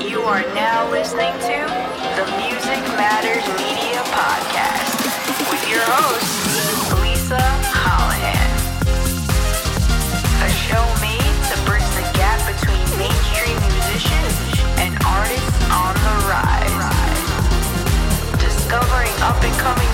You are now listening to the Music Matters Media Podcast with your host, Lisa Hollihan. A show made to bridge the gap between mainstream musicians and artists on the rise. Discovering up and coming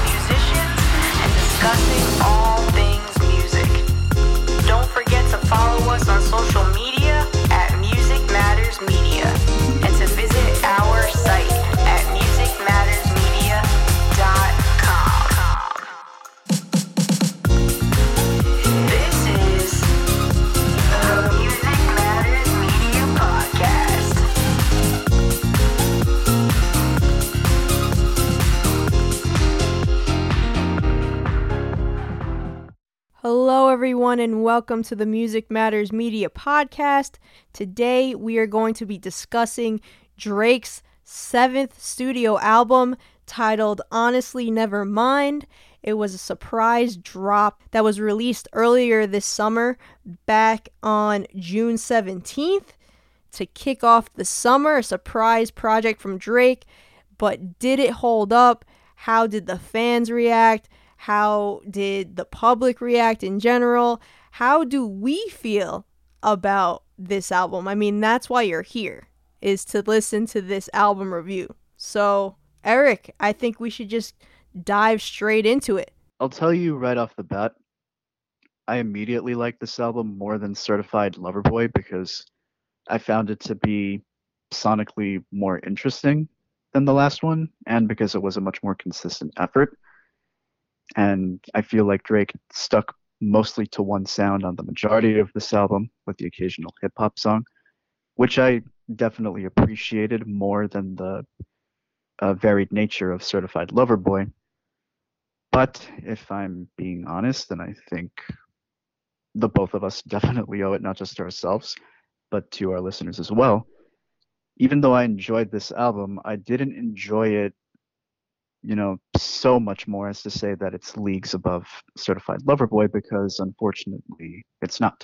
everyone, and welcome to the Music Matters Media Podcast. Today, we are going to be discussing Drake's seventh studio album titled Honestly Never Mind. It was a surprise drop that was released earlier this summer, back on June 17th, to kick off the summer. A surprise project from Drake. But did it hold up? How did the fans react? How did the public react in general? How do we feel about this album? I mean, that's why you're here, is to listen to this album review. So, Eric, I think we should just dive straight into it. I'll tell you right off the bat, I immediately liked this album more than Certified Lover Boy because I found it to be sonically more interesting than the last one, and because it was a much more consistent effort. And I feel like Drake stuck mostly to one sound on the majority of this album, with the occasional hip hop song, which I definitely appreciated more than the uh, varied nature of Certified Lover Boy. But if I'm being honest, then I think the both of us definitely owe it not just to ourselves, but to our listeners as well. Even though I enjoyed this album, I didn't enjoy it, you know, so much more as to say that it's leagues above Certified Lover Boy because unfortunately it's not.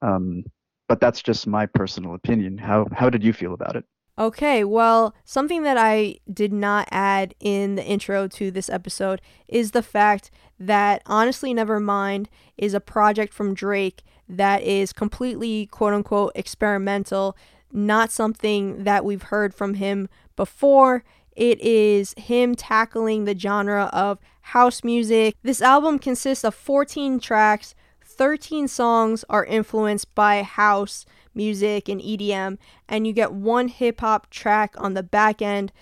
Um, but that's just my personal opinion. How how did you feel about it? Okay, well, something that I did not add in the intro to this episode is the fact that Honestly Nevermind is a project from Drake that is completely quote unquote experimental, not something that we've heard from him before. It is him tackling the genre of house music. This album consists of 14 tracks, 13 songs are influenced by house music and EDM, and you get one hip hop track on the back end,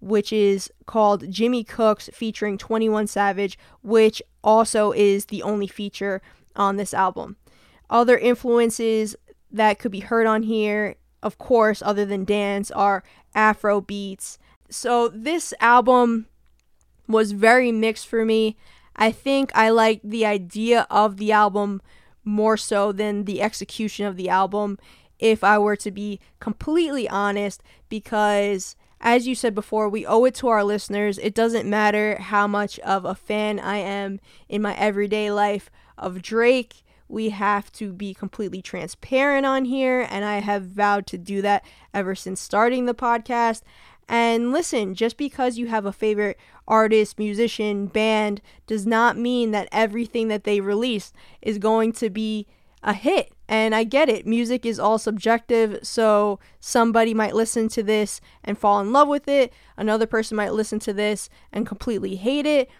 which is called Jimmy Cooks featuring 21 Savage, which also is the only feature on this album. Other influences that could be heard on here, of course, other than dance, are Afro beats. So this album was very mixed for me. I think I like the idea of the album more so than the execution of the album if I were to be completely honest, because as you said before, we owe it to our listeners. It doesn't matter how much of a fan I am in my everyday life of Drake. We have to be completely transparent on here, and I have vowed to do that ever since starting the podcast. And listen, just because you have a favorite artist, musician, band does not mean that everything that they release is going to be a hit. And I get it. Music is all subjective. So somebody might listen to this and fall in love with it. Another person might listen to this and completely hate it.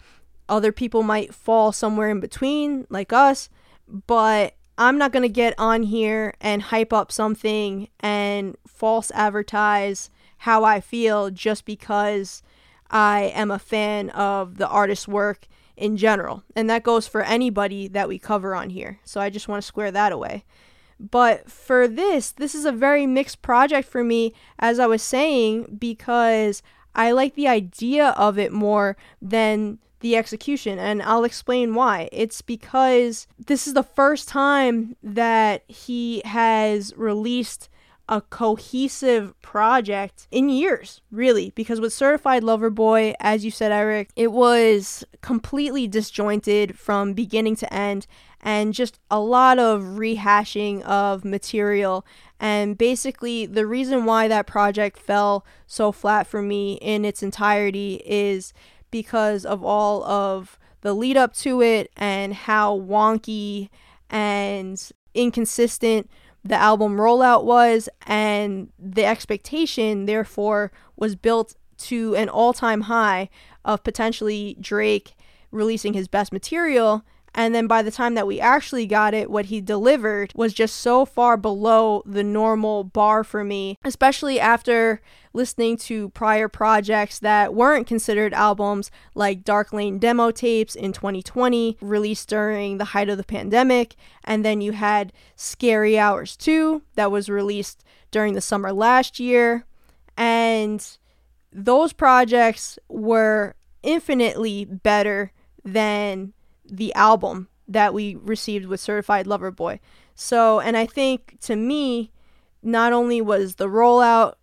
Other people might fall somewhere in between, like us. But I'm not going to get on here and hype up something and false advertise how I feel just because I am a fan of the artist's work in general. And that goes for anybody that we cover on here. So I just want to square that away. But for this, this is a very mixed project for me, as I was saying, because I like the idea of it more than the execution. And I'll explain why. It's because this is the first time that he has released a cohesive project in years, really. Because with Certified Lover Boy, as you said, Eric, it was completely disjointed from beginning to end and just a lot of rehashing of material. And basically, the reason why that project fell so flat for me in its entirety is because of all of the lead up to it and how wonky and inconsistent the album rollout was, and the expectation, therefore, was built to an all time high of potentially Drake releasing his best material and then by the time that we actually got it, what he delivered was just so far below the normal bar for me, especially after listening to prior projects that weren't considered albums like Dark Lane demo tapes in 2020, released during the height of the pandemic. And then you had Scary Hours 2, that was released during the summer last year. And those projects were infinitely better than the album that we received with Certified Lover Boy. So, and I think to me, not only was the rollout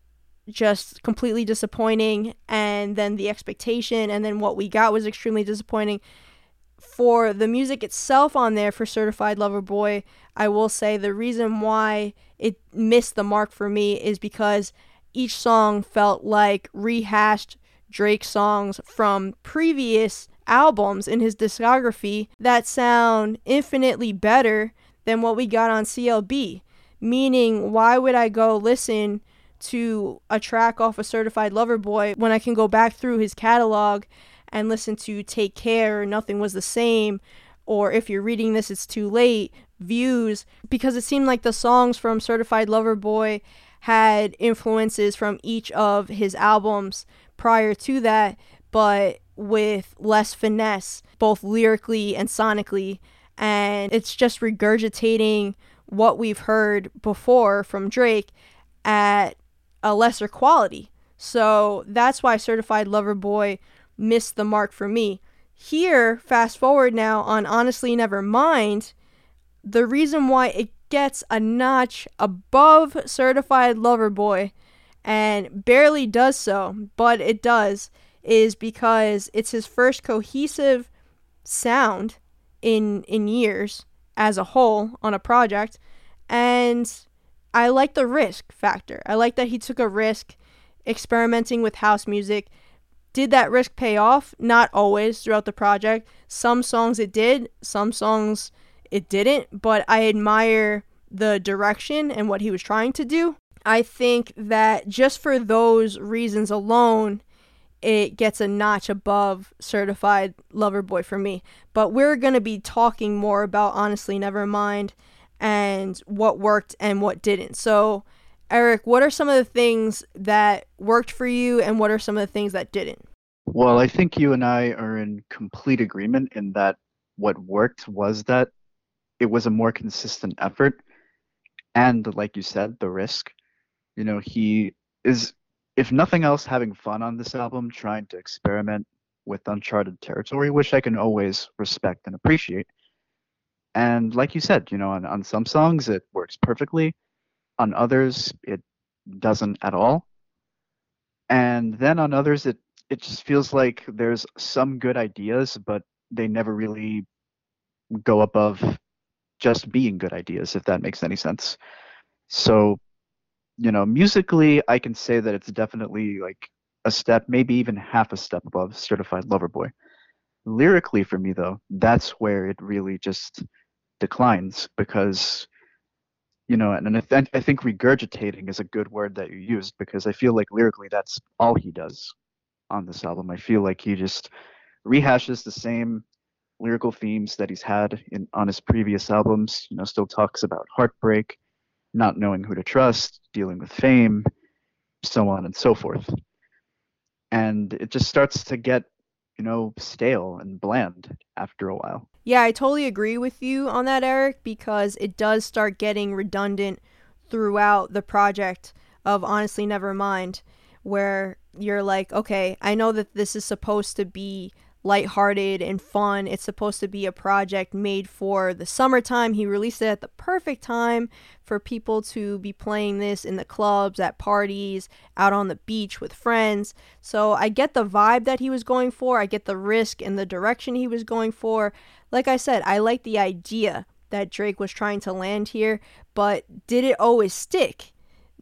just completely disappointing, and then the expectation, and then what we got was extremely disappointing. For the music itself on there for Certified Lover Boy, I will say the reason why it missed the mark for me is because each song felt like rehashed Drake songs from previous albums in his discography that sound infinitely better than what we got on CLB. Meaning, why would I go listen to a track off a Certified Lover Boy when I can go back through his catalog and listen to Take Care, or Nothing Was the Same, or if you're reading this, it's too late, Views, because it seemed like the songs from Certified Lover Boy had influences from each of his albums prior to that, but with less finesse, both lyrically and sonically. And it's just regurgitating what we've heard before from Drake at a lesser quality. So that's why Certified Lover Boy missed the mark for me. Here, fast forward now on Honestly Never Mind, the reason why it gets a notch above Certified Lover Boy and barely does so, but it does, is because it's his first cohesive sound in in years as a whole on a project and I like the risk factor. I like that he took a risk experimenting with house music. Did that risk pay off? Not always throughout the project. Some songs it did, some songs it didn't, but I admire the direction and what he was trying to do. I think that just for those reasons alone, it gets a notch above certified lover boy for me. But we're going to be talking more about honestly never mind and what worked and what didn't. So, Eric, what are some of the things that worked for you and what are some of the things that didn't? Well, I think you and I are in complete agreement in that what worked was that it was a more consistent effort and like you said, the risk. You know, he is if nothing else, having fun on this album, trying to experiment with uncharted territory, which I can always respect and appreciate. And like you said, you know, on, on some songs it works perfectly, on others it doesn't at all. And then on others it it just feels like there's some good ideas, but they never really go above just being good ideas, if that makes any sense. So you know, musically, I can say that it's definitely like a step, maybe even half a step above Certified Lover Boy. Lyrically, for me, though, that's where it really just declines because, you know, and, I, th- I think regurgitating is a good word that you used because I feel like lyrically that's all he does on this album. I feel like he just rehashes the same lyrical themes that he's had in on his previous albums. You know, still talks about heartbreak, not knowing who to trust, dealing with fame, so on and so forth. And it just starts to get, you know, stale and bland after a while. Yeah, I totally agree with you on that, Eric, because it does start getting redundant throughout the project of Honestly Never Mind, where you're like, okay, I know that this is supposed to be lighthearted and fun. It's supposed to be a project made for the summertime. He released it at the perfect time for people to be playing this in the clubs, at parties, out on the beach with friends. So I get the vibe that he was going for. I get the risk and the direction he was going for. Like I said, I like the idea that Drake was trying to land here, but did it always stick?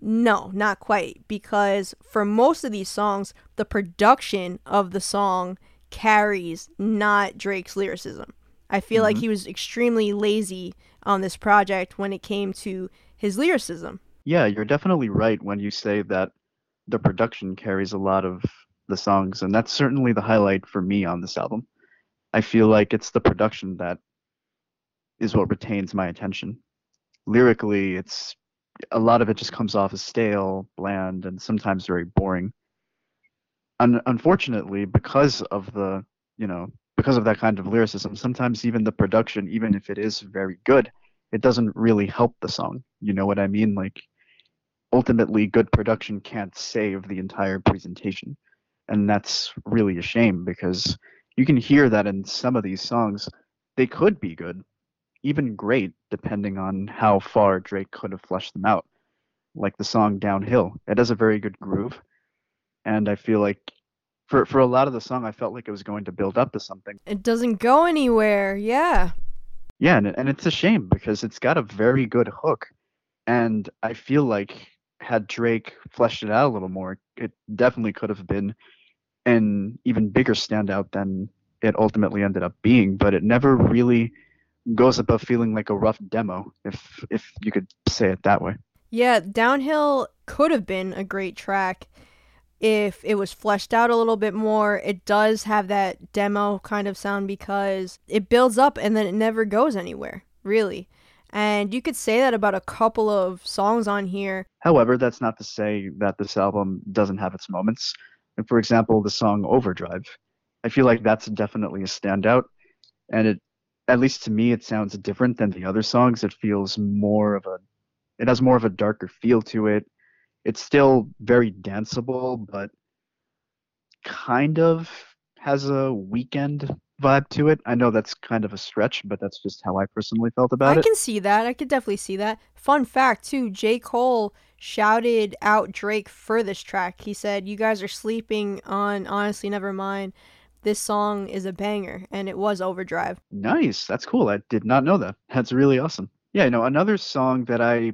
No, not quite, because for most of these songs, the production of the song carries not Drake's lyricism. I feel mm-hmm. like he was extremely lazy on this project when it came to his lyricism. Yeah, you're definitely right when you say that the production carries a lot of the songs, and that's certainly the highlight for me on this album. I feel like it's the production that is what retains my attention. Lyrically, it's a lot of it just comes off as stale, bland, and sometimes very boring. Un- unfortunately, because of the you know because of that kind of lyricism, sometimes even the production, even if it is very good, it doesn't really help the song. You know what I mean? Like ultimately, good production can't save the entire presentation, and that's really a shame because you can hear that in some of these songs. They could be good, even great depending on how far Drake could have fleshed them out. Like the song Downhill. It has a very good groove. And I feel like for for a lot of the song I felt like it was going to build up to something. It doesn't go anywhere. Yeah. Yeah, and and it's a shame because it's got a very good hook. And I feel like had Drake fleshed it out a little more, it definitely could have been an even bigger standout than it ultimately ended up being, but it never really goes above feeling like a rough demo, if if you could say it that way. Yeah, Downhill could have been a great track if it was fleshed out a little bit more. It does have that demo kind of sound because it builds up and then it never goes anywhere, really. And you could say that about a couple of songs on here. However, that's not to say that this album doesn't have its moments. And for example, the song Overdrive, I feel like that's definitely a standout. And it at least to me, it sounds different than the other songs. It feels more of a, it has more of a darker feel to it. It's still very danceable, but kind of has a Weeknd vibe to it. I know that's kind of a stretch, but that's just how I personally felt about I it. I can see that. I could definitely see that. Fun fact, too J. Cole shouted out Drake for this track. He said, You guys are sleeping on Honestly never mind." this song is a banger and it was overdrive nice that's cool i did not know that that's really awesome yeah you know another song that i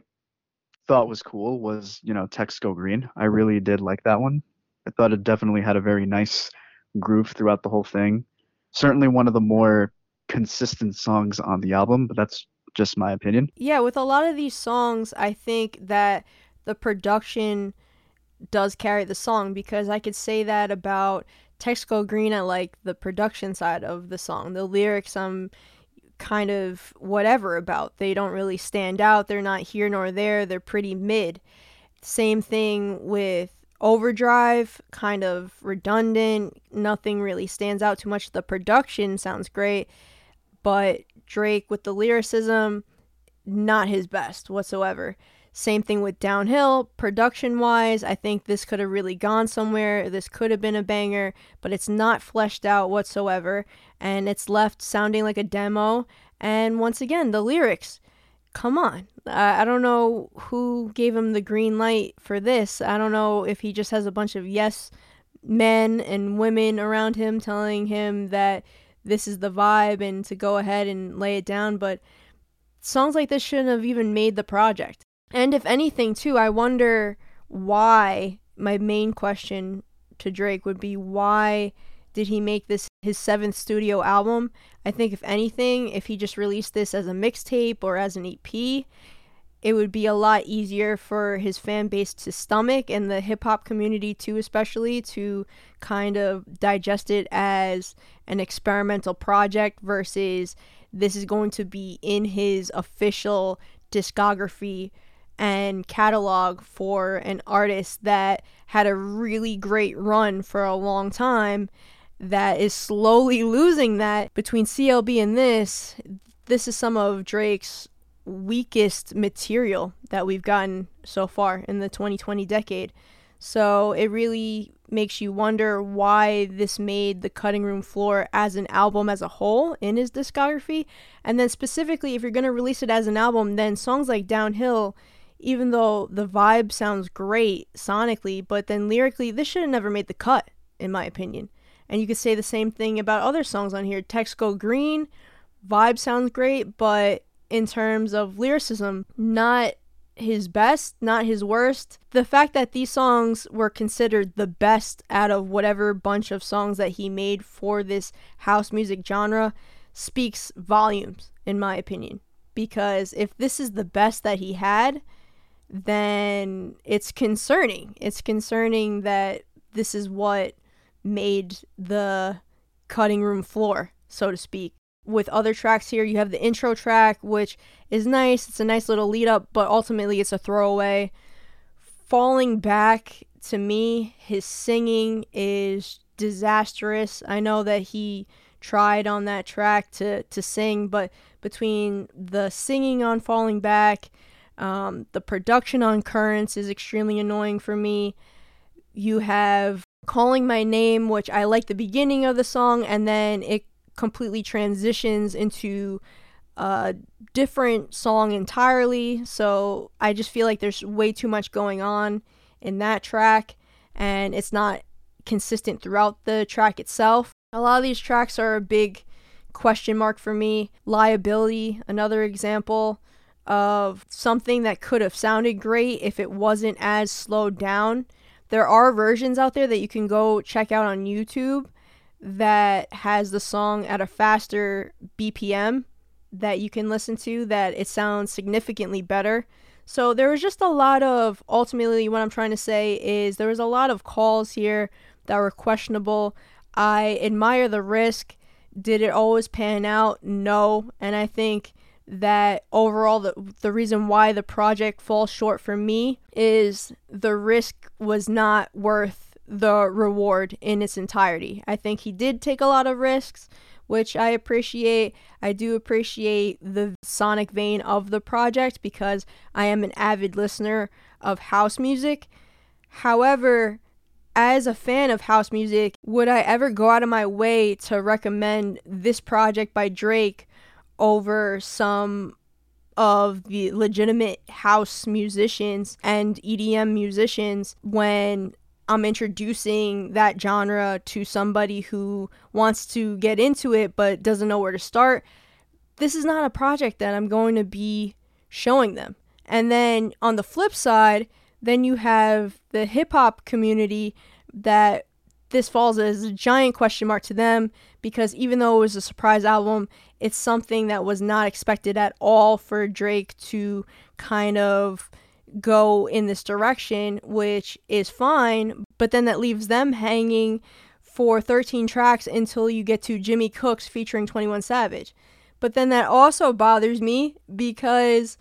thought was cool was you know text go green. I really did like that one. I thought it definitely had a very nice groove throughout the whole thing. Certainly one of the more consistent songs on the album but that's just my opinion. Yeah with a lot of these songs i think that the production does carry the song because i could say that about Text Go Green at like the production side of the song. The lyrics I'm kind of whatever about. They don't really stand out. They're not here nor there. They're pretty mid. Same thing with Overdrive, kind of redundant. Nothing really stands out too much. The production sounds great, but Drake with the lyricism, not his best whatsoever. Same thing with Downhill. Production wise, I think this could have really gone somewhere. This could have been a banger, but it's not fleshed out whatsoever. And it's left sounding like a demo. And once again, the lyrics. Come on. I don't know who gave him the green light for this. I don't know if he just has a bunch of yes men and women around him telling him that this is the vibe and to go ahead and lay it down. But songs like this shouldn't have even made the project. And if anything, too, I wonder why. My main question to Drake would be why did he make this his seventh studio album? I think, if anything, if he just released this as a mixtape or as an EP, it would be a lot easier for his fan base to stomach and the hip hop community, too, especially to kind of digest it as an experimental project versus this is going to be in his official discography and catalog for an artist that had a really great run for a long time that is slowly losing that. Between CLB and this this is some of Drake's weakest material that we've gotten so far in the 2020 decade So it really makes you wonder why this made the cutting room floor as an album as a whole in his discography. And then specifically, if you're going to release it as an album, then songs like Downhill, even though the vibe sounds great sonically, but then lyrically, this should have never made the cut, in my opinion. And you could say the same thing about other songs on here. Text Go Green, vibe sounds great, but in terms of lyricism, not his best, not his worst. The fact that these songs were considered the best out of whatever bunch of songs that he made for this house music genre speaks volumes, in my opinion. Because if this is the best that he had, then it's concerning. It's concerning that this is what made the cutting room floor, so to speak with other tracks here. You have the intro track, which is nice. It's a nice little lead up, but ultimately it's a throwaway. Falling back to me, his singing is disastrous. I know that he tried on that track to, to sing, but between the singing on Falling Back, um, the production on Currents is extremely annoying for me. You have Calling My Name, which I like the beginning of the song, and then it completely transitions into a different song entirely. So I just feel like there's way too much going on in that track, and it's not consistent throughout the track itself. A lot of these tracks are a big question mark for me. Liability, another example of something that could have sounded great if it wasn't as slowed down. There are versions out there that you can go check out on YouTube that has the song at a faster BPM that you can listen to that it sounds significantly better. So there was just a lot of ultimately what I'm trying to say is there was a lot of calls here that were questionable. I admire the risk. Did it always pan out? No. And I think that overall the the reason why the project falls short for me is the risk was not worth the reward in its entirety. I think he did take a lot of risks, which I appreciate. I do appreciate the sonic vein of the project because I am an avid listener of house music. However, as a fan of house music, would I ever go out of my way to recommend this project by Drake over some of the legitimate house musicians and EDM musicians when I'm introducing that genre to somebody who wants to get into it but doesn't know where to start, this is not a project that I'm going to be showing them. And then on the flip side, then you have the hip hop community that this falls as a giant question mark to them because even though it was a surprise album, it's something that was not expected at all for Drake to kind of go in this direction, which is fine, but then that leaves them hanging for 13 tracks until you get to Jimmy Cooks featuring 21 Savage. But then that also bothers me because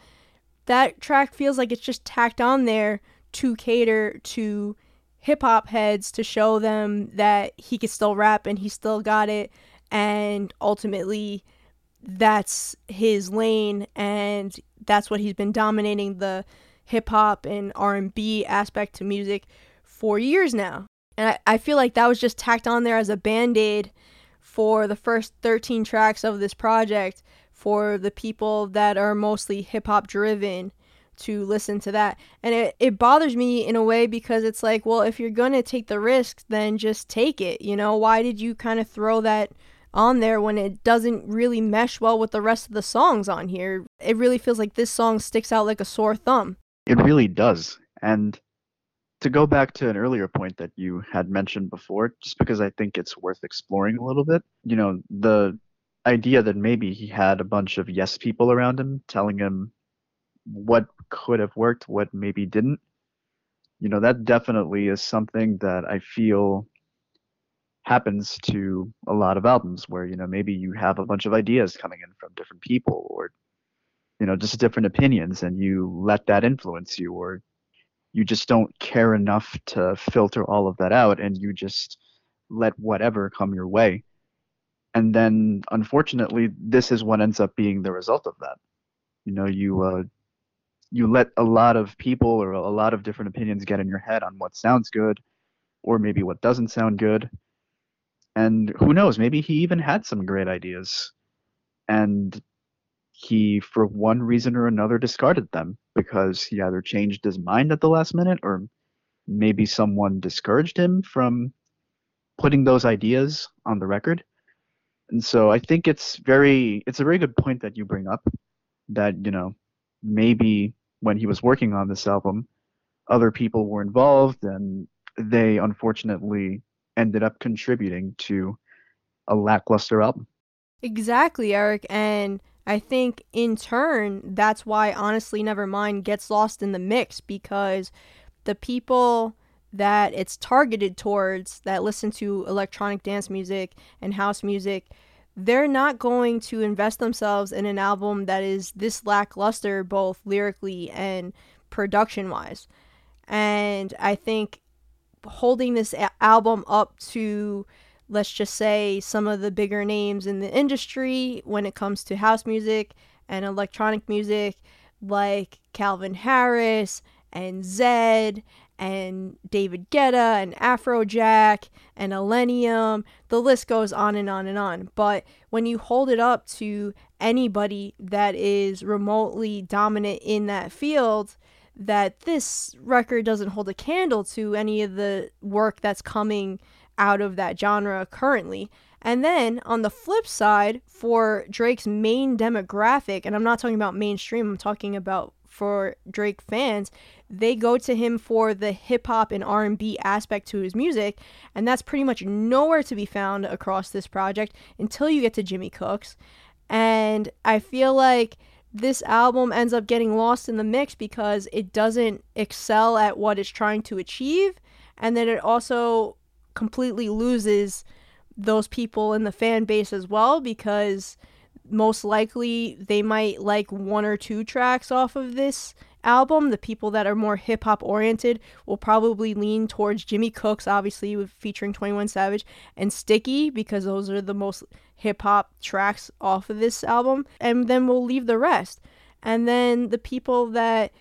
that track feels like it's just tacked on there to cater to hip hop heads to show them that he could still rap and he still got it and ultimately that's his lane and that's what he's been dominating the hip hop and R&B aspect to music for years now. And I, I feel like that was just tacked on there as a band-aid for the first 13 tracks of this project for the people that are mostly hip hop driven to listen to that. And it, it bothers me in a way because it's like, well, if you're going to take the risk, then just take it. You know, why did you kind of throw that on there when it doesn't really mesh well with the rest of the songs on here? It really feels like this song sticks out like a sore thumb. It really does. And to go back to an earlier point that you had mentioned before, just because I think it's worth exploring a little bit, you know, the idea that maybe he had a bunch of yes people around him telling him what could have worked, what maybe didn't. You know, that definitely is something that I feel happens to a lot of albums where, you know, maybe you have a bunch of ideas coming in from different people or you know just different opinions and you let that influence you or you just don't care enough to filter all of that out and you just let whatever come your way and then unfortunately this is what ends up being the result of that you know you uh, you let a lot of people or a lot of different opinions get in your head on what sounds good or maybe what doesn't sound good. And who knows, maybe he even had some great ideas. And he, for one reason or another, discarded them because he either changed his mind at the last minute or maybe someone discouraged him from putting those ideas on the record. And so I think it's very it's a very good point that you bring up that, you know, maybe when he was working on this album, other people were involved and they unfortunately ended up contributing to a lackluster album. Exactly, Eric. And I think in turn, that's why Honestly Nevermind gets lost in the mix because the people that it's targeted towards that listen to electronic dance music and house music, they're not going to invest themselves in an album that is this lackluster, both lyrically and production wise. And I think holding this a- album up to let's just say some of the bigger names in the industry when it comes to house music and electronic music like Calvin Harris and Zedd and David Guetta and Afrojack and Illenium. The list goes on and on and on. But when you hold it up to anybody that is remotely dominant in that field, that this record doesn't hold a candle to any of the work that's coming out of that genre currently. And then on the flip side, for Drake's main demographic, and I'm not talking about mainstream, I'm talking about for Drake fans, they go to him for the hip hop and R&B aspect to his music, and that's pretty much nowhere to be found across this project until you get to Jimmy Cooks. And I feel like this album ends up getting lost in the mix because it doesn't excel at what it's trying to achieve and then it also completely loses those people in the fan base as well because most likely they might like one or two tracks off of this album. The people that are more hip hop oriented will probably lean towards Jimmy Cooks, obviously with featuring 21 Savage, and Sticky because those are the most hip hop tracks off of this album. And then we'll leave the rest. And then the people that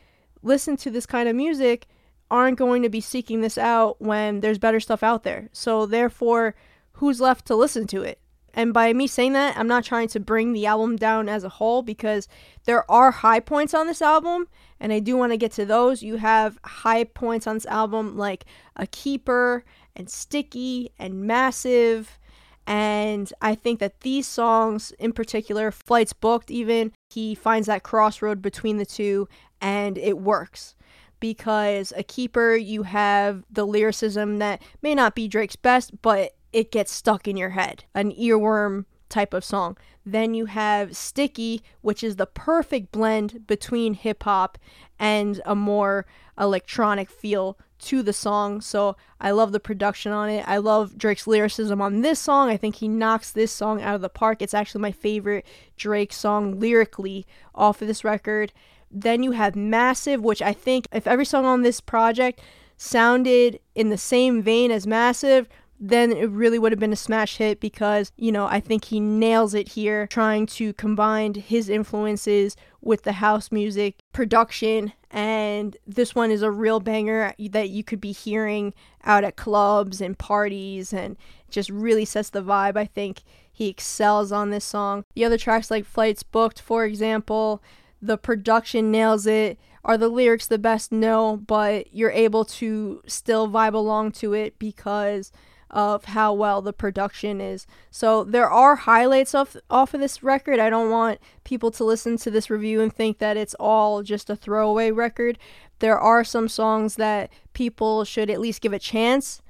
listen to this kind of music aren't going to be seeking this out when there's better stuff out there. So therefore, who's left to listen to it? And by me saying that, I'm not trying to bring the album down as a whole because there are high points on this album, and I do want to get to those. You have high points on this album like A Keeper and Sticky and Massive. And I think that these songs in particular, Flights Booked, even, he finds that crossroad between the two and it works. Because A Keeper, you have the lyricism that may not be Drake's best, but it gets stuck in your head. An earworm type of song. Then you have Sticky, which is the perfect blend between hip hop and a more electronic feel to the song. So I love the production on it. I love Drake's lyricism on this song. I think he knocks this song out of the park. It's actually my favorite Drake song lyrically off of this record. Then you have Massive, which I think if every song on this project sounded in the same vein as Massive, then it really would have been a smash hit because, you know, I think he nails it here, trying to combine his influences with the house music production. And this one is a real banger that you could be hearing out at clubs and parties and just really sets the vibe. I think he excels on this song. The other tracks, like Flights Booked, for example, the production nails it. Are the lyrics the best? No, but you're able to still vibe along to it because of how well the production is. So there are highlights off off of this record. I don't want people to listen to this review and think that it's all just a throwaway record. There are some songs that people should at least give a chance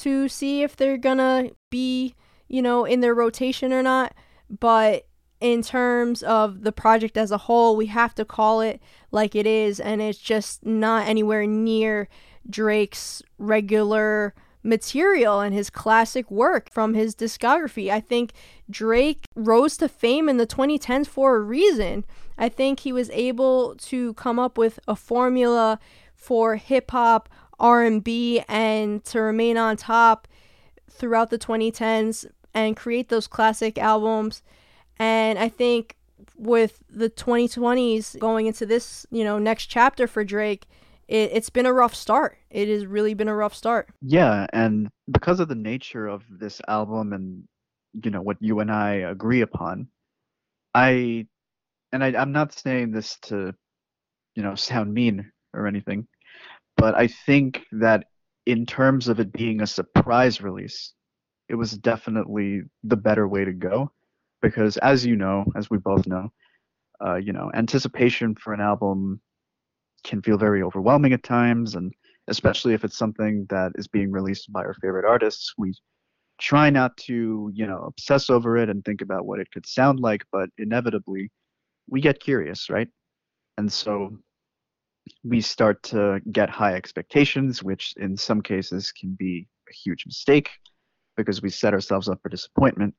to see if they're gonna be, you know, in their rotation or not. But in terms of the project as a whole, we have to call it like it is, and it's just not anywhere near Drake's regular material and his classic work from his discography. I think Drake rose to fame in the 2010s for a reason. I think he was able to come up with a formula for hip hop, R&B and to remain on top throughout the 2010s and create those classic albums. And I think with the 2020s going into this, you know, next chapter for Drake, it, it's been a rough start. It has really been a rough start. Yeah, and because of the nature of this album and you know what you and I agree upon, I and I, I'm not saying this to you know sound mean or anything, but I think that in terms of it being a surprise release, it was definitely the better way to go because as you know, as we both know, uh, you know, anticipation for an album can feel very overwhelming at times and especially if it's something that is being released by our favorite artists we try not to you know obsess over it and think about what it could sound like but inevitably we get curious right? And so we start to get high expectations which in some cases can be a huge mistake because we set ourselves up for disappointment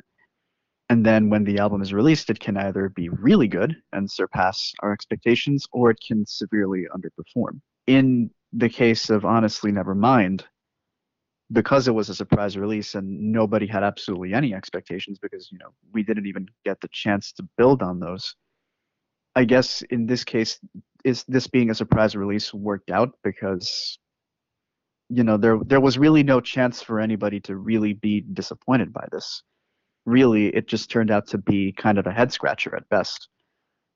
and then when the album is released, it can either be really good and surpass our expectations, or it can severely underperform. In the case of Honestly Nevermind, because it was a surprise release and nobody had absolutely any expectations because you know we didn't even get the chance to build on those. I guess in this case, is this being a surprise release worked out because you know there there was really no chance for anybody to really be disappointed by this really it just turned out to be kind of a head scratcher at best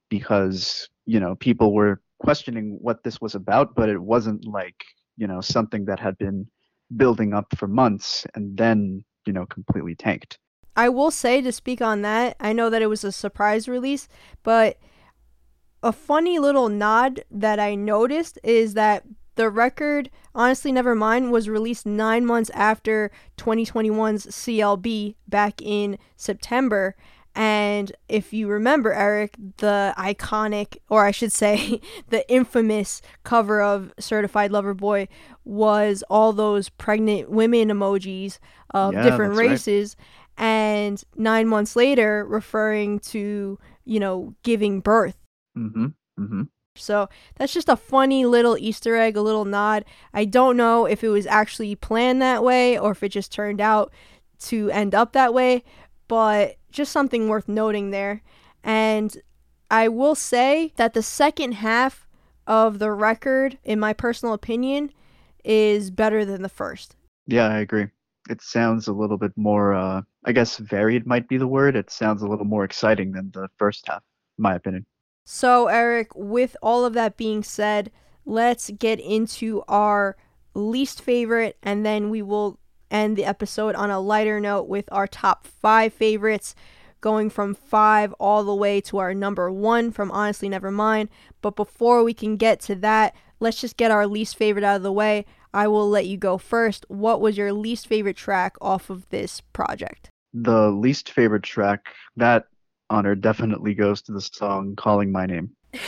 because you know people were questioning what this was about but it wasn't like you know something that had been building up for months and then you know completely tanked. I will say to speak on that i know that it was a surprise release but a funny little nod that i noticed is that the record, Honestly never mind, was released nine months after 2021's CLB back in September. And if you remember, Eric, the iconic, or I should say, the infamous cover of Certified Lover Boy was all those pregnant women emojis of Yeah, different that's right. races. And nine months later, referring to, you know, giving birth. mm-hmm mm-hmm So that's just a funny little Easter egg, a little nod. I don't know if it was actually planned that way or if it just turned out to end up that way, but just something worth noting there. And I will say that the second half of the record, in my personal opinion, is better than the first. yeah i agree it sounds a little bit more uh i guess varied might be the word it sounds a little more exciting than the first half in my opinion So, Eric, with all of that being said, let's get into our least favorite, and then we will end the episode on a lighter note with our top five favorites, going from five all the way to our number one from Honestly Nevermind. But before we can get to that, let's just get our least favorite out of the way. I will let you go first. What was your least favorite track off of this project? the least favorite track that honor definitely goes to the song calling my name.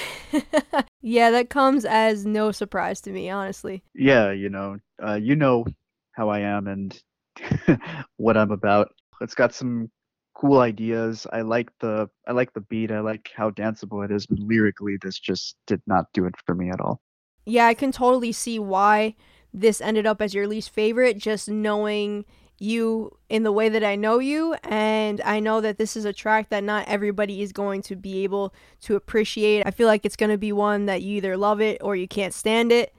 Yeah, that comes as no surprise to me, honestly. yeah you know uh you know how i am and what i'm about. It's got some cool ideas. I like the i like the beat. I like how danceable it is but lyrically this just did not do it for me at all. Yeah, I can totally see why this ended up as your least favorite, just knowing you in the way that I know you. And I know that this is a track that not everybody is going to be able to appreciate. I feel like it's going to be one that you either love it or you can't stand it.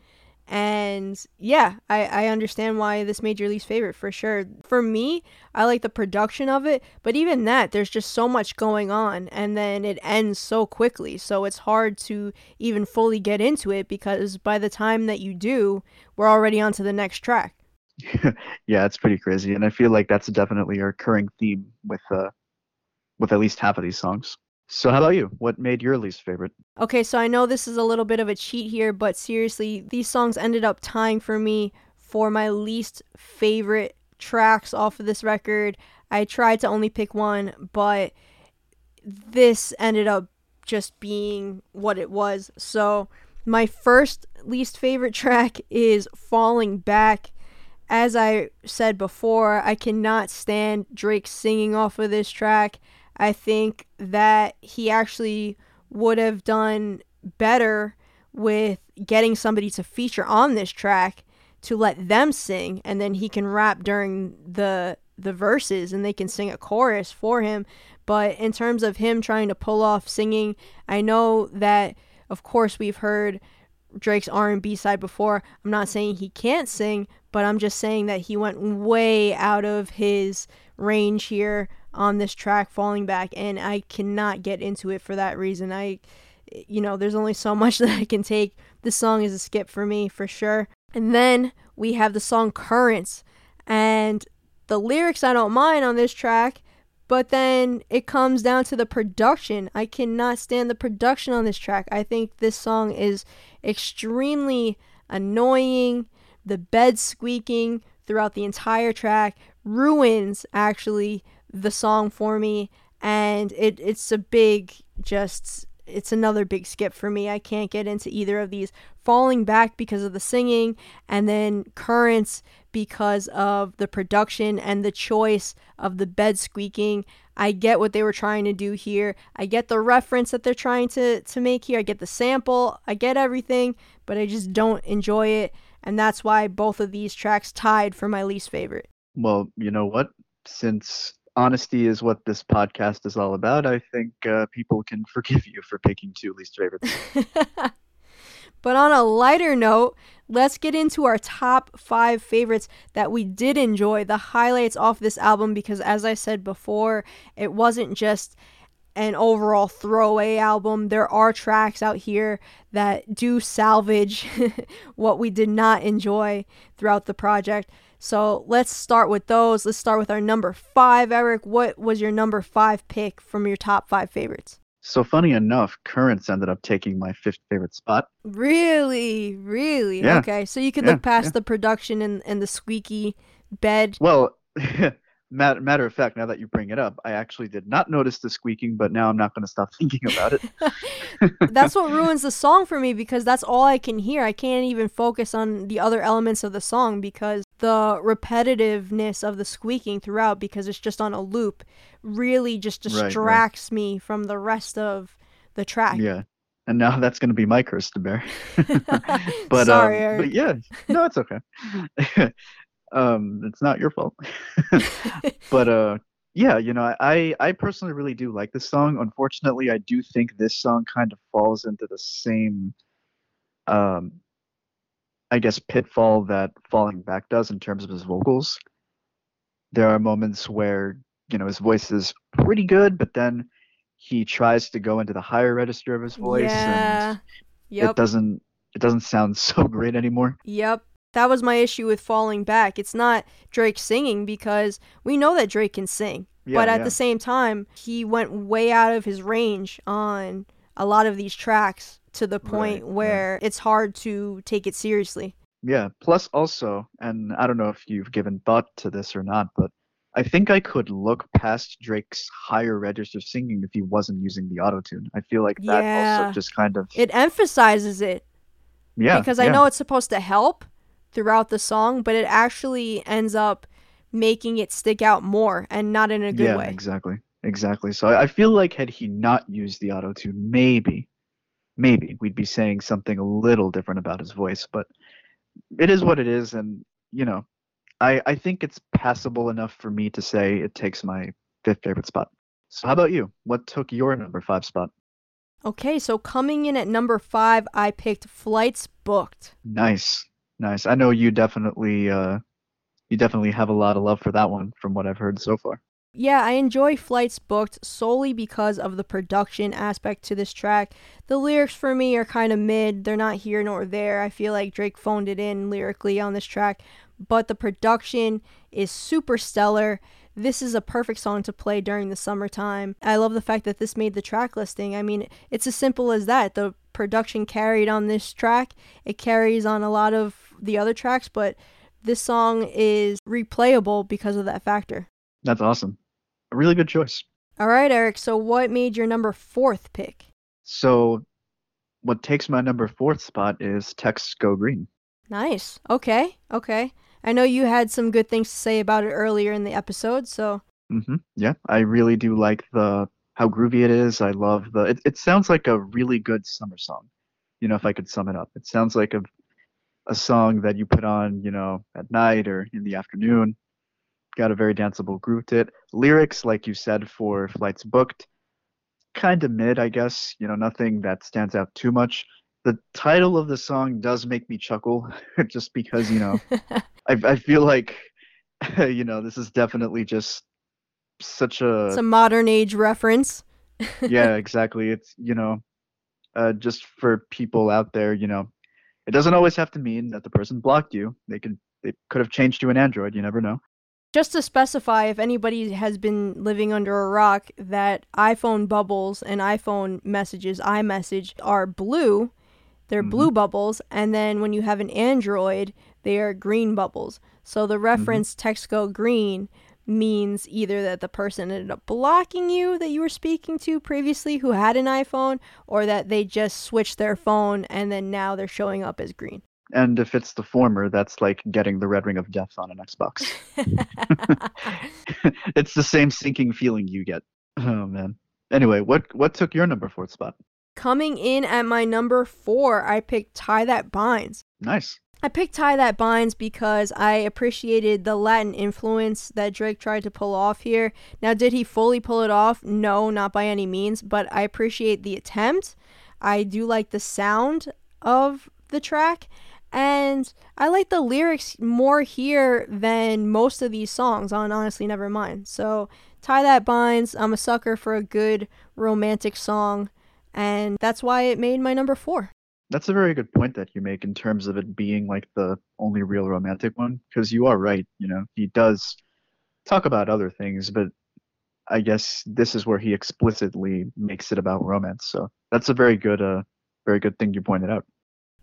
And yeah, I, I understand why this made your least favorite for sure. For me, I like the production of it, but even that, there's just so much going on, and then it ends so quickly. So it's hard to even fully get into it because by the time that you do, we're already on to the next track. yeah it's pretty crazy and i feel like that's definitely a recurring theme with uh with at least half of these songs so how about you what made your least favorite Okay, so I know this is a little bit of a cheat here, but seriously, these songs ended up tying for me for my least favorite tracks off of this record. I tried to only pick one, but this ended up just being what it was. So, my first least favorite track is Falling Back. As I said before, I cannot stand Drake singing off of this track. I think that he actually would have done better with getting somebody to feature on this track to let them sing and then he can rap during the the verses and they can sing a chorus for him. But in terms of him trying to pull off singing, I know that of course we've heard Drake's R&B side before. I'm not saying he can't sing, but I'm just saying that he went way out of his range here on this track falling back and I cannot get into it for that reason. I you know, there's only so much that I can take. This song is a skip for me for sure. And then we have the song Currents and the lyrics I don't mind on this track, but then it comes down to the production. I cannot stand the production on this track. I think this song is extremely annoying. The bed squeaking throughout the entire track ruins actually the song for me and it it's a big just it's another big skip for me. I can't get into either of these. Falling back because of the singing, and then currents because of the production and the choice of the bed squeaking. I get what they were trying to do here. I get the reference that they're trying to, to make here. I get the sample. I get everything, but I just don't enjoy it. And that's why both of these tracks tied for my least favorite. Well, you know what? Since honesty is what this podcast is all about, I think uh, people can forgive you for picking two least favorites. but on a lighter note, let's get into our top five favorites that we did enjoy, the highlights off this album, because as I said before, it wasn't just an overall throwaway album. There are tracks out here that do salvage what we did not enjoy throughout the project. So let's start with those. Let's start with our number five, Eric. What was your number five pick from your top five favorites? So funny enough, Currents ended up taking my fifth favorite spot. Really, really. Yeah. Okay, so you could Yeah, look past yeah. the production and and the squeaky bed. Well, matter, matter of fact, now that you bring it up, I actually did not notice the squeaking, but now I'm not going to stop thinking about it. that's what ruins the song for me because that's all I can hear. I can't even focus on the other elements of the song because the repetitiveness of the squeaking throughout because it's just on a loop really just Right, right. distracts me from the rest of the track. yeah. And now that's going to be my curse to bear. but Sorry, um, Eric. but yeah, no, it's okay. Um, it's not your fault. but uh, yeah, you know, I I personally really do like this song. Unfortunately, I do think this song kind of falls into the same, um, I guess pitfall that Falling Back does in terms of his vocals. There are moments where you know his voice is pretty good, but then he tries to go into the higher register of his voice, yeah. and Yep. it doesn't it doesn't sound so great anymore. Yep. That was my issue with falling back. It's not Drake singing because we know that Drake can sing. Yeah, but at yeah. the same time, he went way out of his range on a lot of these tracks to the point Right, right. where it's hard to take it seriously. Yeah. Plus, also, and I don't know if you've given thought to this or not, but I think I could look past Drake's higher register singing if he wasn't using the auto tune. I feel like that Yeah. also just kind of It emphasizes it yeah because I yeah. know it's supposed to help throughout the song, but it actually ends up making it stick out more and not in a good yeah way. exactly exactly. So I I feel like had he not used the auto tune, maybe maybe we'd be saying something a little different about his voice. But it is what it is, and you know, I I think it's passable enough for me to say it takes my fifth favorite spot. So how about you? What took your number five spot? Okay, so coming in at number five, I picked Flights Booked. Nice, nice. I know you definitely uh, you definitely have a lot of love for that one from what I've heard so far. Yeah, I enjoy Flights Booked solely because of the production aspect to this track. The lyrics for me are kind of mid, they're not here nor there. I feel like Drake phoned it in lyrically on this track, but the production is super stellar. This is a perfect song to play during the summertime. I love the fact that this made the track listing. I mean, it's as simple as that. The production carried on this track, it carries on a lot of the other tracks, but this song is replayable because of that factor. That's awesome. A really good choice. All right, Eric. So, what made your number fourth pick? So, what takes my number fourth spot is Texts Go Green. Nice. Okay. Okay. I know you had some good things to say about it earlier in the episode. So, hmm Yeah, I really do like the how groovy it is. I love the. It, it sounds like a really good summer song. You know, if I could sum it up, it sounds like a a song that you put on, you know, at night or in the afternoon. got a very danceable groove to it. Lyrics, like you said, for Flights Booked, kind of mid, I guess. You know, nothing that stands out too much. The title of the song does make me chuckle, just because you know, I I feel like, you know, this is definitely just such a it's a modern age reference. yeah, exactly. It's you know, uh, just for people out there, you know, it doesn't always have to mean that the person blocked you. They could they could have changed to an Android. You never know. Just to specify, if anybody has been living under a rock, that iPhone bubbles and iPhone messages, iMessage, are blue. They're Mhm. blue bubbles, and then when you have an Android, they are green bubbles. So the reference text go green means either that the person ended up blocking you that you were speaking to previously who had an iPhone, or that they just switched their phone and then now they're showing up as green. And if it's the former, that's like getting the red ring of death on an Xbox. it's the same sinking feeling you get. Oh man. Anyway, what what took your number fourth spot? Coming in at my number four, I picked Tie That Binds. Nice. I picked Tie That Binds because I appreciated the Latin influence that Drake tried to pull off here. Now, did he fully pull it off? No, not by any means, but I appreciate the attempt. I do like the sound of the track, and I like the lyrics more here than most of these songs on Honestly Nevermind. So, Tie That Binds, I'm a sucker for a good romantic song, and that's why it made my number four. That's a very good point that you make in terms of it being like the only real romantic one, because you are right. You know, he does talk about other things, but I guess this is where he explicitly makes it about romance. So that's a very good, uh, very good thing you pointed out.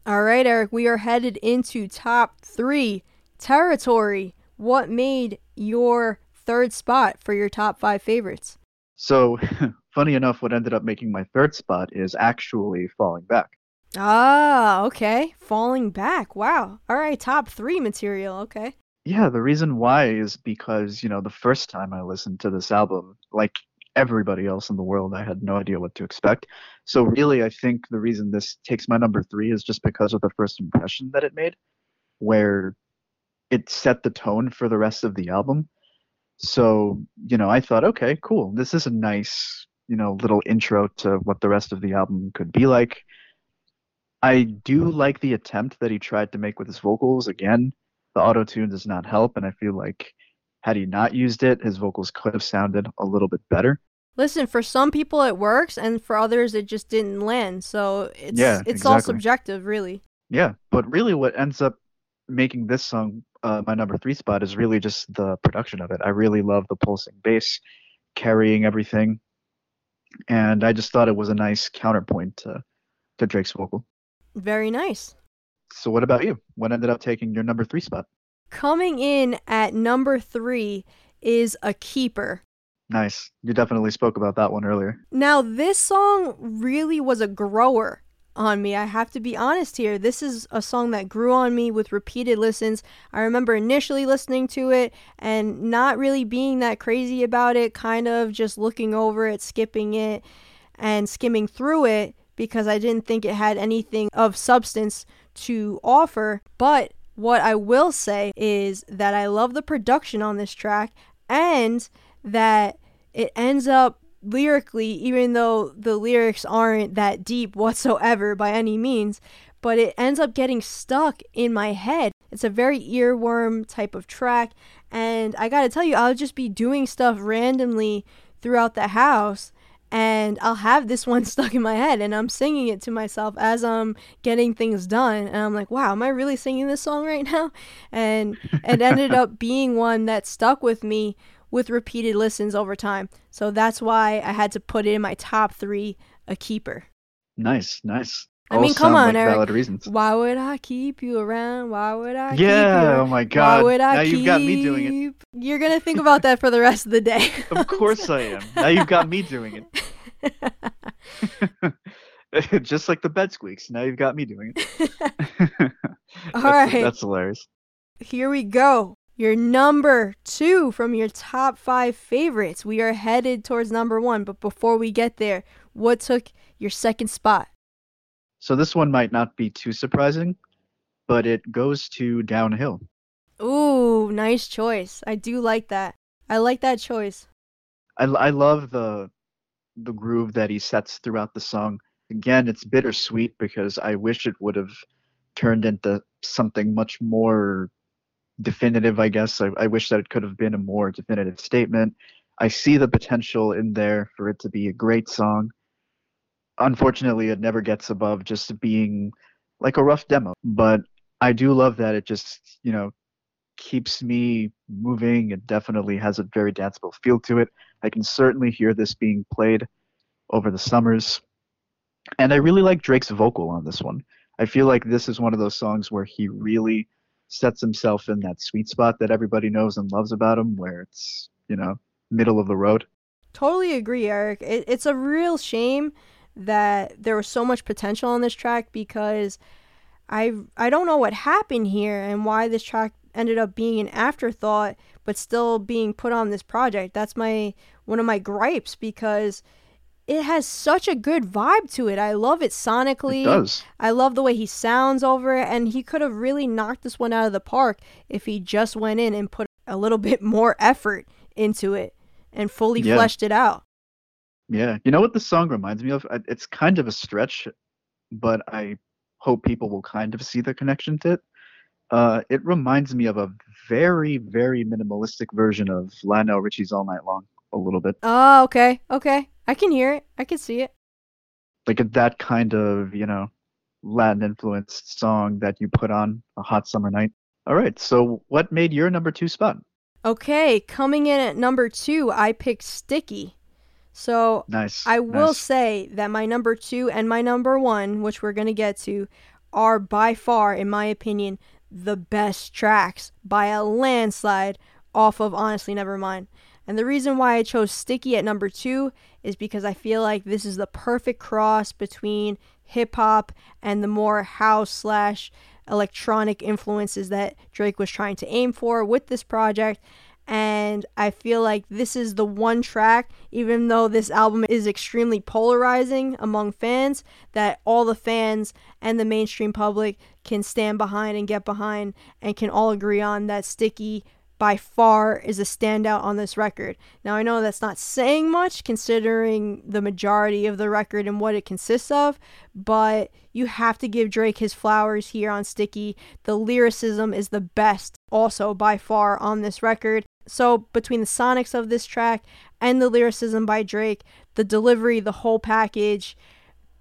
All right, Eric, we are headed into top three territory. What made your third spot for your top five favorites? So, funny enough, what ended up making my third spot is actually falling back. Ah, okay. Falling back. Wow. All right, top three material. Okay. Yeah, the reason why is because, you know, the first time I listened to this album, like everybody else in the world, I had no idea what to expect. So, really, I think the reason this takes my number three is just because of the first impression that it made, where it set the tone for the rest of the album. So, you know, I thought, okay, cool. This is a nice, you know, little intro to what the rest of the album could be like. I do like the attempt that he tried to make with his vocals. Again, the auto tune does not help, and I feel like had he not used it, his vocals could have sounded a little bit better. Listen, for some people it works, and for others it just didn't land. So it's Yeah, it's all subjective, really. Yeah, but really, what ends up making this song uh, my number three spot is really just the production of it. I really love the pulsing bass carrying everything, and I just thought it was a nice counterpoint to to Drake's vocal. Very nice. So, what about you? What ended up taking your number three spot? Coming in at number three is a keeper. Nice. You definitely spoke about that one earlier. Now, this song really was a grower on me. I have to be honest here. This is a song that grew on me with repeated listens. I remember initially listening to it and not really being that crazy about it, kind of just looking over it, skipping it, and skimming through it because I didn't think it had anything of substance to offer. But what I will say is that I love the production on this track and that it ends up lyrically, even though the lyrics aren't that deep whatsoever by any means, but it ends up getting stuck in my head. It's a very earworm type of track, and I gotta tell you, I'll just be doing stuff randomly throughout the house. And I'll have this one stuck in my head, and I'm singing it to myself as I'm getting things done. And I'm like, wow, am I really singing this song right now? And it ended up being one that stuck with me with repeated listens over time. So that's why I had to put it in my top three, a keeper. Nice, nice. I All mean, come on, like Eric. valid reasons. Why would I keep you around? Why would I keep you Yeah, oh my God. Why would I Now keep... you've got me doing it. You're gonna think about that for the rest of the day. Of course I am. Now you've got me doing it. Just like the bed squeaks. Now you've got me doing it. All that's, right. That's hilarious. Here we go. Your number two from your top five favorites. We are headed towards number one, but before we get there, what took your second spot? So this one might not be too surprising, but it goes to downhill. Ooh, nice choice. I do like that. I like that choice. I, I love the the groove that he sets throughout the song. Again, it's bittersweet because I wish it would have turned into something much more definitive, I guess. I, I wish that it could have been a more definitive statement. I see the potential in there for it to be a great song. Unfortunately, it never gets above just being like a rough demo, but I do love that it just, you know, keeps me moving. It definitely has a very danceable feel to it. I can certainly hear this being played over the summers. And I really like Drake's vocal on this one. I feel like this is one of those songs where he really sets himself in that sweet spot that everybody knows and loves about him, where it's, you know, middle of the road. Totally agree, Eric. It, it's a real shame that there was so much potential on this track because I I don't know what happened here and why this track ended up being an afterthought but still being put on this project. That's my one of my gripes because it has such a good vibe to it. I love it sonically. It does. I love the way he sounds over it and he could have really knocked this one out of the park if he just went in and put a little bit more effort into it and fully Yeah. fleshed it out. Yeah. You know what this song reminds me of? It's kind of a stretch, but I hope people will kind of see the connection to it. Uh, it reminds me of a very, very minimalistic version of Lionel Richie's All Night Long, a little bit. Oh, okay. Okay. I can hear it. I can see it. Like that kind of, you know, Latin influenced song that you put on a hot summer night. All right. So, what made your number two spot? Okay, coming in at number 2, I picked Sticky. So, Nice. I will nice. say that my number 2 and my number 1, which we're going to get to, are by far in my opinion the best tracks by a landslide off of Honestly Nevermind. And the reason why I chose Sticky at number 2 is because I feel like this is the perfect cross between hip hop and the more house slash electronic influences that Drake was trying to aim for with this project. And I feel like this is the one track, even though this album is extremely polarizing among fans, that all the fans and the mainstream public can stand behind and get behind and can all agree on that Sticky by far is a standout on this record. Now, I know that's not saying much considering the majority of the record and what it consists of, but you have to give Drake his flowers here on Sticky. The lyricism is the best, also by far, on this record. So, between the sonics of this track and the lyricism by Drake, the delivery, the whole package,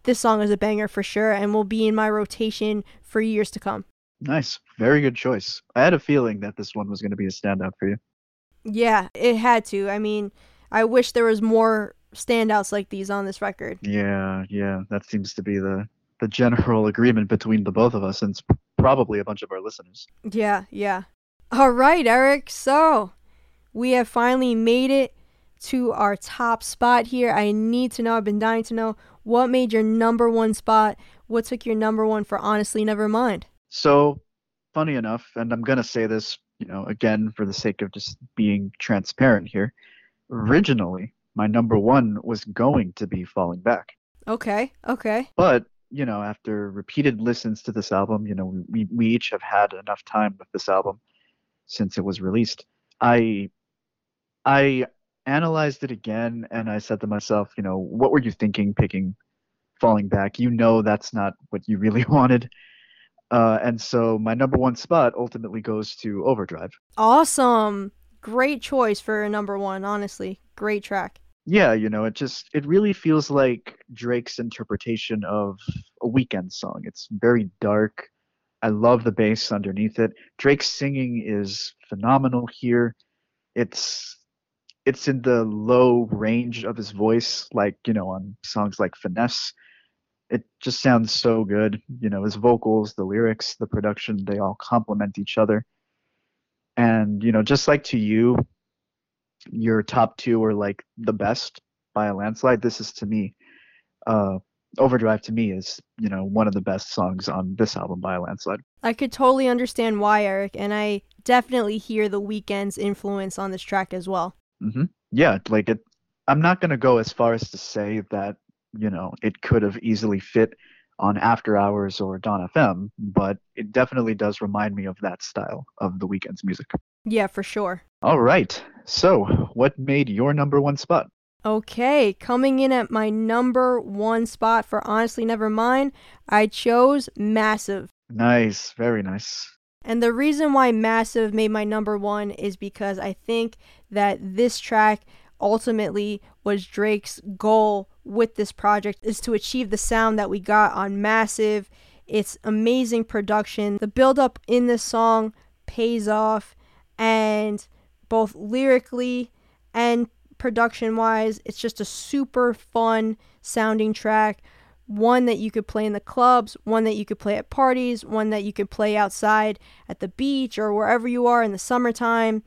this song is a banger for sure and will be in my rotation for years to come. Nice. Very good choice. I had a feeling that this one was going to be a standout for you. Yeah, it had to. I mean, I wish there was more standouts like these on this record. Yeah, yeah. That seems to be the the general agreement between the both of us and probably a bunch of our listeners. Yeah, yeah. All right, Eric. So, we have finally made it to our top spot here. I need to know, I've been dying to know, what made your number one spot? What took your number one for Honestly Nevermind? So, funny enough, and I'm going to say this, you know, again for the sake of just being transparent here. Originally, my number 1 was going to be Falling Back. Okay, okay. But, you know, after repeated listens to this album, you know, we we each have had enough time with this album since it was released. I I analyzed it again and I said to myself, you know, what were you thinking picking falling back? You know that's not what you really wanted. Uh, and so my number one spot ultimately goes to Overdrive. Awesome. Great choice for a number one, honestly. Great track. Yeah, you know, it just it really feels like Drake's interpretation of a Weeknd song. It's very dark. I love the bass underneath it. Drake's singing is phenomenal here. It's it's in the low range of his voice, like, you know, on songs like Finesse. It just sounds so good. You know, his vocals, the lyrics, the production, they all complement each other. And, you know, just like to you, your top two are like the best by a landslide. This is to me, uh, Overdrive to me is, you know, one of the best songs on this album by a landslide. I could totally understand why, Eric, and I definitely hear the Weeknd's influence on this track as well. hmm Yeah, like it. I'm not gonna go as far as to say that you know it could have easily fit on After Hours or Dawn FM, but it definitely does remind me of that style of the Weeknd's music. Yeah, for sure. All right. So, what made your number one spot? Okay, coming in at my number one spot for Honestly never mind, I chose Massive. Nice, very nice. And the reason why Massive made my number one is because I think that this track ultimately was Drake's goal with this project is to achieve the sound that we got on Massive. It's amazing production. The build up in this song pays off and both lyrically and production wise, it's just a super fun sounding track. One that you could play in the clubs, one that you could play at parties, one that you could play outside at the beach or wherever you are in the summertime.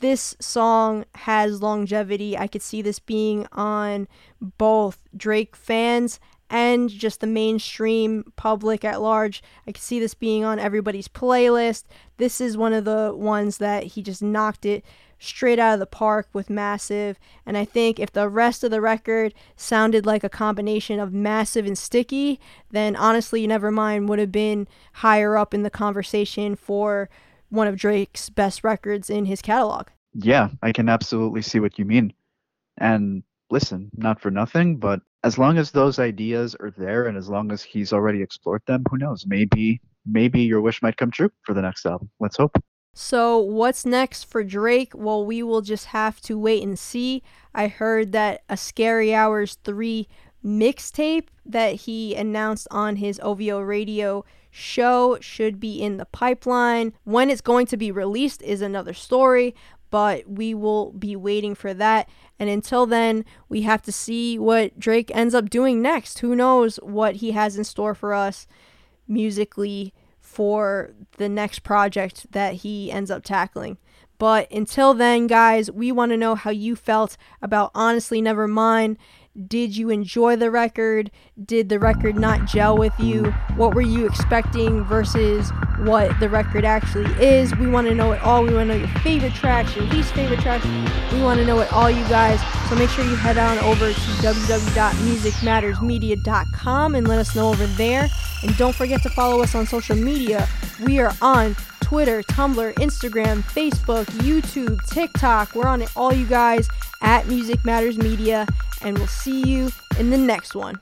This song has longevity. I could see this being on both Drake fans and just the mainstream public at large. I could see this being on everybody's playlist. This is one of the ones that he just knocked it straight out of the park with Massive. And I think if the rest of the record sounded like a combination of Massive and Sticky, then honestly, Nevermind would have been higher up in the conversation for one of Drake's best records in his catalog. Yeah, I can absolutely see what you mean. And listen, not for nothing, but as long as those ideas are there and as long as he's already explored them, who knows? Maybe maybe your wish might come true for the next album. Let's hope. So, what's next for Drake? Well, we will just have to wait and see. I heard that a Scary Hours 3 mixtape that he announced on his OVO radio show should be in the pipeline. When it's going to be released is another story, but we will be waiting for that. And until then, we have to see what Drake ends up doing next. Who knows what he has in store for us musically for the next project that he ends up tackling. But until then, guys, we want to know how you felt about Honestly Nevermind. Did you enjoy the record? Did the record not gel with you? What were you expecting versus what the record actually is? We want to know it all. We want to know your favorite tracks, your least favorite tracks. We want to know it all, you guys. So make sure you head on over to www.musicmattersmedia.com and let us know over there. And don't forget to follow us on social media. We are on Twitter, Tumblr, Instagram, Facebook, YouTube, TikTok. We're on it all, you guys, at Music Matters Media. And we'll see you in the next one.